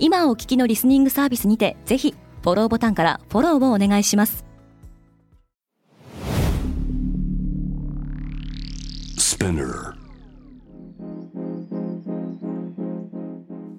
今お聞きのリスニングサービスにてぜひフォローボタンからフォローをお願いします。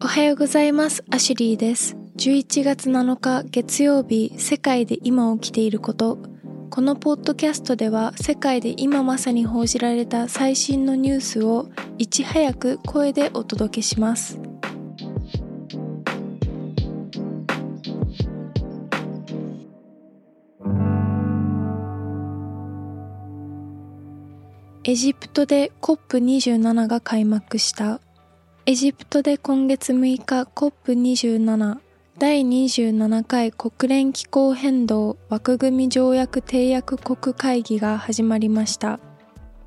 おはようございます。アシュリーです。11月7日月曜日世界で今起きていること。このポッドキャストでは世界で今まさに報じられた最新のニュースをいち早く声でお届けしますエジプトで COP27 が開幕した。エジプトで今月6日 COP27 第27回国連気候変動枠組み条約締約国会議が始まりました。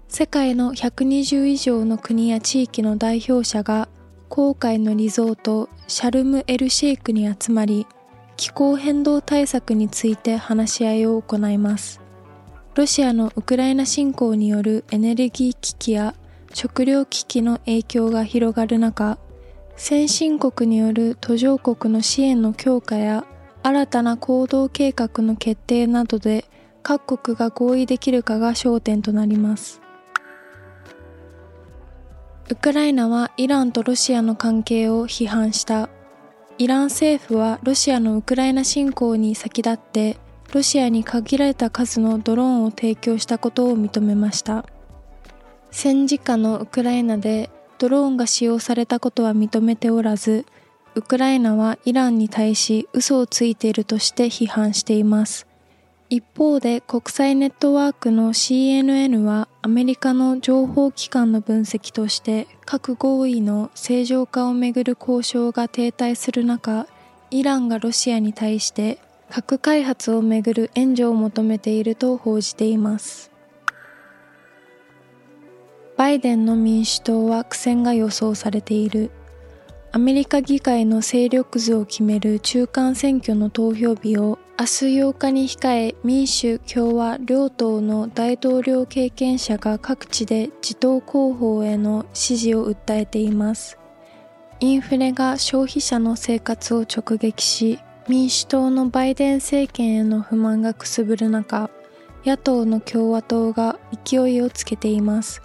世界の120以上の国や地域の代表者が航海のリゾートシャルムエルシェイクに集まり気候変動対策について話し合いを行います。ロシアのウクライナ侵攻によるエネルギー危機や食糧危機の影響が広がる中、先進国による途上国の支援の強化や新たな行動計画の決定などで各国が合意できるかが焦点となります。ウクライナはイランとロシアの関係を批判した。イラン政府はロシアのウクライナ侵攻に先立ってロシアに限られた数のドローンを提供したことを認めました。戦時下のウクライナでドローンが使用されたことは認めておらずウクライナはイランに対し嘘をついているとして批判しています。一方で国際ネットワークの CNN はアメリカの情報機関の分析として核合意の正常化をめぐる交渉が停滞する中イランがロシアに対して核開発をめぐる援助を求めていると報じています。バイデンの民主党は苦戦が予想されている。アメリカ議会の勢力図を決める中間選挙の投票日を明日8日に控え民主・共和両党の大統領経験者が各地で自党候補への支持を訴えています。インフレが消費者の生活を直撃し民主党のバイデン政権への不満がくすぶる中、野党の共和党が勢いをつけています。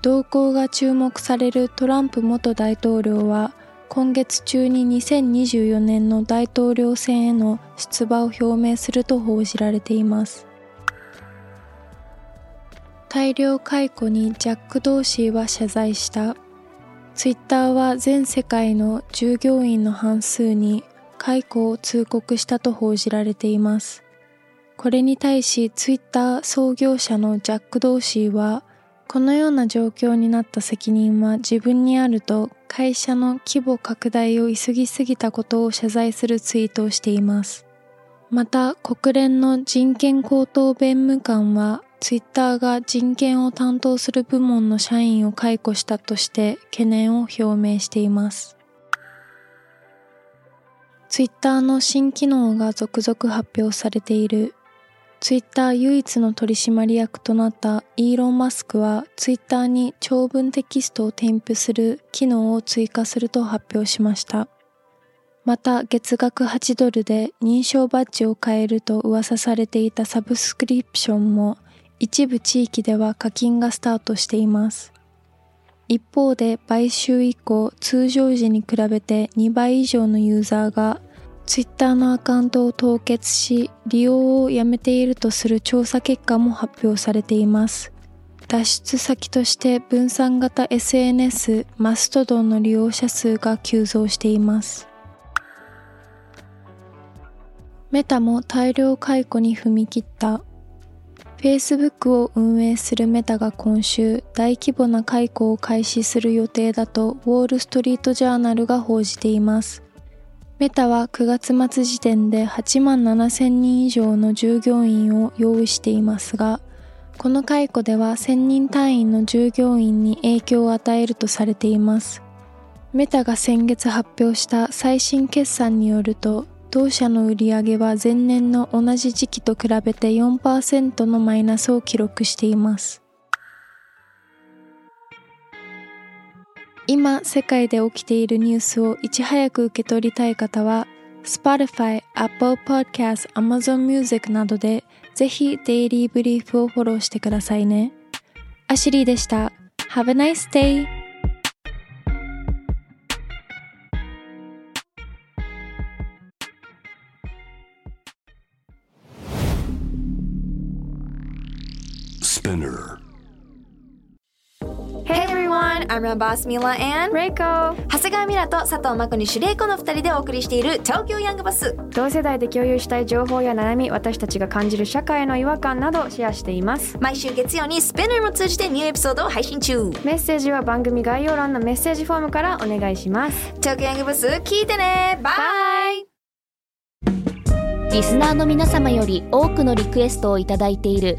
動向が注目されるトランプ元大統領は、今月中に2024年の大統領選への出馬を表明すると報じられています。大量解雇にジャック・ドーシーは謝罪した。ツイッターは全世界の従業員の半数に解雇を通告したと報じられています。これに対しツイッター創業者のジャック・ドーシーは、このような状況になった責任は自分にあると会社の規模拡大を急ぎすぎたことを謝罪するツイートをしています。また国連の人権高等弁務官はツイッターが人権を担当する部門の社員を解雇したとして懸念を表明しています。ツイッターの新機能が続々発表されている。ツイッター唯一の取締役となったイーロン・マスクはツイッターに長文テキストを添付する機能を追加すると発表しました。また月額8ドルで認証バッジを変えると噂されていたサブスクリプションも一部地域では課金がスタートしています。一方で買収以降通常時に比べて2倍以上のユーザーが Twitter のアカウントを凍結し利用をやめているとする調査結果も発表されています。脱出先として分散型 SNS マストドンの利用者数が急増しています。メタも大量解雇に踏み切った。Facebook を運営するメタが今週大規模な解雇を開始する予定だとウォール・ストリート・ジャーナルが報じていますメタは9月末時点で8万7千人以上の従業員を用意していますが、この解雇では1000人単位の従業員に影響を与えるとされています。メタが先月発表した最新決算によると、同社の売上は前年の同じ時期と比べて4%のマイナスを記録しています。今、世界で起きているニュースをいち早く受け取りたい方は、Spotify、Apple Podcast、Amazon Music などでぜひデイリーブリーフをフォローしてくださいね。アシリーでした。Have a nice day! Spinner. I'm your boss Mila and Reiko. 長谷川ミラと佐藤真子にシュレイコの2人でお送りしている東京ヤングバス。同世代で共有したい情報や悩み私たちが感じる社会の違和感などシェアしています。毎週月曜にスペナーも通じてニューエピソードを配信中。メッセージは番組概要欄のメッセージフォームからお願いします。東京ヤングバス聞いてね。バイリスナーの皆様より多くのリクエストをいただいている